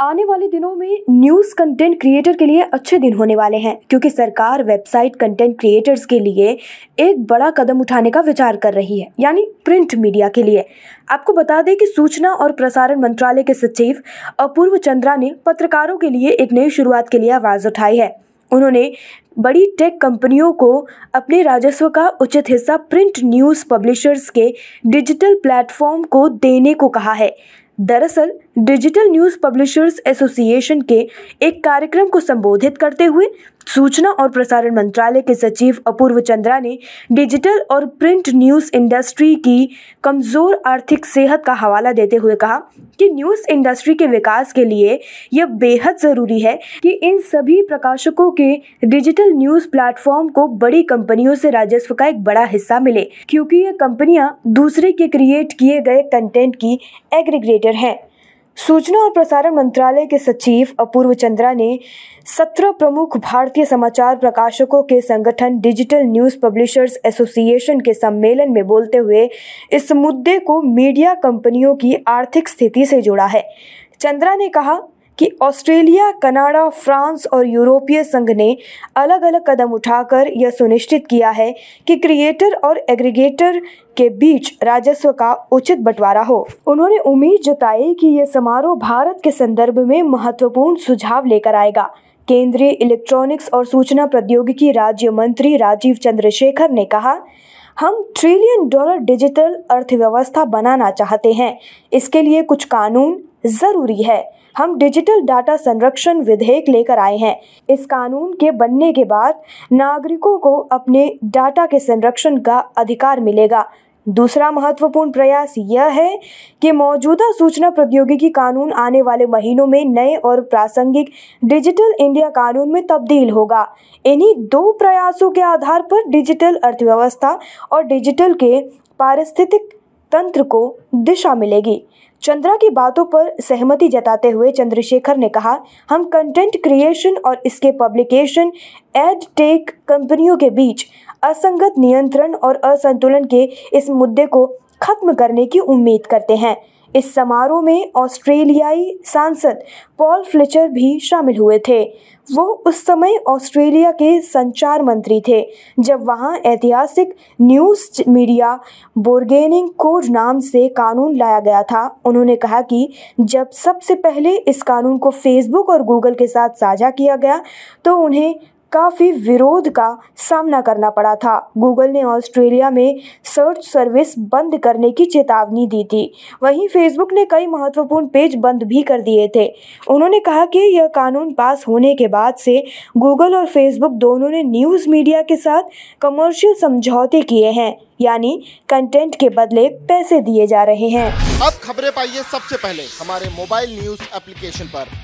आने वाले दिनों में न्यूज़ कंटेंट क्रिएटर के लिए अच्छे दिन होने वाले हैं, क्योंकि सरकार वेबसाइट कंटेंट क्रिएटर्स के लिए एक बड़ा कदम उठाने का विचार कर रही है, यानी प्रिंट मीडिया के लिए। आपको बता दें कि सूचना और प्रसारण मंत्रालय के सचिव अपूर्व चंद्रा ने पत्रकारों के लिए एक नई शुरुआत के लिए आवाज़ उठाई है। उन्होंने बड़ी टेक कंपनियों को अपने राजस्व का उचित हिस्सा प्रिंट न्यूज़ पब्लिशर्स के डिजिटल प्लेटफॉर्म को देने को कहा है। दरअसल डिजिटल न्यूज़ पब्लिशर्स एसोसिएशन के एक कार्यक्रम को संबोधित करते हुए सूचना और प्रसारण मंत्रालय के सचिव अपूर्व चंद्रा ने डिजिटल और प्रिंट न्यूज़ इंडस्ट्री की कमज़ोर आर्थिक सेहत का हवाला देते हुए कहा कि न्यूज़ इंडस्ट्री के विकास के लिए यह बेहद ज़रूरी है कि इन सभी प्रकाशकों के डिजिटल न्यूज़ प्लेटफॉर्म को बड़ी कंपनियों से राजस्व का एक बड़ा हिस्सा मिले, क्योंकि ये कंपनियाँ दूसरे के क्रिएट किए गए कंटेंट की एग्रीग्रेटर हैं। सूचना और प्रसारण मंत्रालय के सचिव अपूर्व चंद्रा ने सत्रह प्रमुख भारतीय समाचार प्रकाशकों के संगठन डिजिटल न्यूज़ पब्लिशर्स एसोसिएशन के सम्मेलन में बोलते हुए इस मुद्दे को मीडिया कंपनियों की आर्थिक स्थिति से जोड़ा है। चंद्रा ने कहा कि ऑस्ट्रेलिया, कनाडा, फ्रांस और यूरोपीय संघ ने अलग अलग कदम उठाकर यह सुनिश्चित किया है कि क्रिएटर और एग्रीगेटर के बीच राजस्व का उचित बंटवारा हो। उन्होंने उम्मीद जताई कि यह समारोह भारत के संदर्भ में महत्वपूर्ण सुझाव लेकर आएगा। केंद्रीय इलेक्ट्रॉनिक्स और सूचना प्रौद्योगिकी राज्य मंत्री राजीव चंद्रशेखर ने कहा, हम ट्रिलियन डॉलर डिजिटल अर्थव्यवस्था बनाना चाहते हैं। इसके लिए कुछ कानून ज़रूरी है। हम डिजिटल डाटा संरक्षण विधेयक लेकर आए हैं। इस कानून के बनने के बाद नागरिकों को अपने डाटा के संरक्षण का अधिकार मिलेगा। दूसरा महत्वपूर्ण प्रयास यह है कि मौजूदा सूचना प्रौद्योगिकी कानून आने वाले महीनों में नए और प्रासंगिक डिजिटल इंडिया कानून में तब्दील होगा। इन्हीं दो प्रयासों के आधार पर डिजिटल अर्थव्यवस्था और डिजिटल के पारिस्थितिक तंत्र को दिशा मिलेगी। चंद्रा की बातों पर सहमति जताते हुए चंद्रशेखर ने कहा, हम कंटेंट क्रिएशन और इसके पब्लिकेशन एड टेक कंपनियों के बीच असंगत नियंत्रण और असंतुलन के इस मुद्दे को खत्म करने की उम्मीद करते हैं। इस समारोह में ऑस्ट्रेलियाई सांसद पॉल फ्लिचर भी शामिल हुए थे। वो उस समय ऑस्ट्रेलिया के संचार मंत्री थे, जब वहाँ ऐतिहासिक न्यूज़ मीडिया बोर्गेनिंग कोड नाम से कानून लाया गया था। उन्होंने कहा कि जब सबसे पहले इस कानून को फेसबुक और गूगल के साथ साझा किया गया तो उन्हें काफ़ी विरोध का सामना करना पड़ा था। गूगल ने ऑस्ट्रेलिया में सर्च सर्विस बंद करने की चेतावनी दी थी। वहीं फेसबुक ने कई महत्वपूर्ण पेज बंद भी कर दिए थे। उन्होंने कहा कि यह कानून पास होने के बाद से गूगल और फेसबुक दोनों ने न्यूज़ मीडिया के साथ कमर्शियल समझौते किए हैं, यानी कंटेंट के बदले पैसे दिए जा रहे हैं। अब खबरें पाइए सबसे पहले हमारे मोबाइल न्यूज़ एप्लीकेशन पर।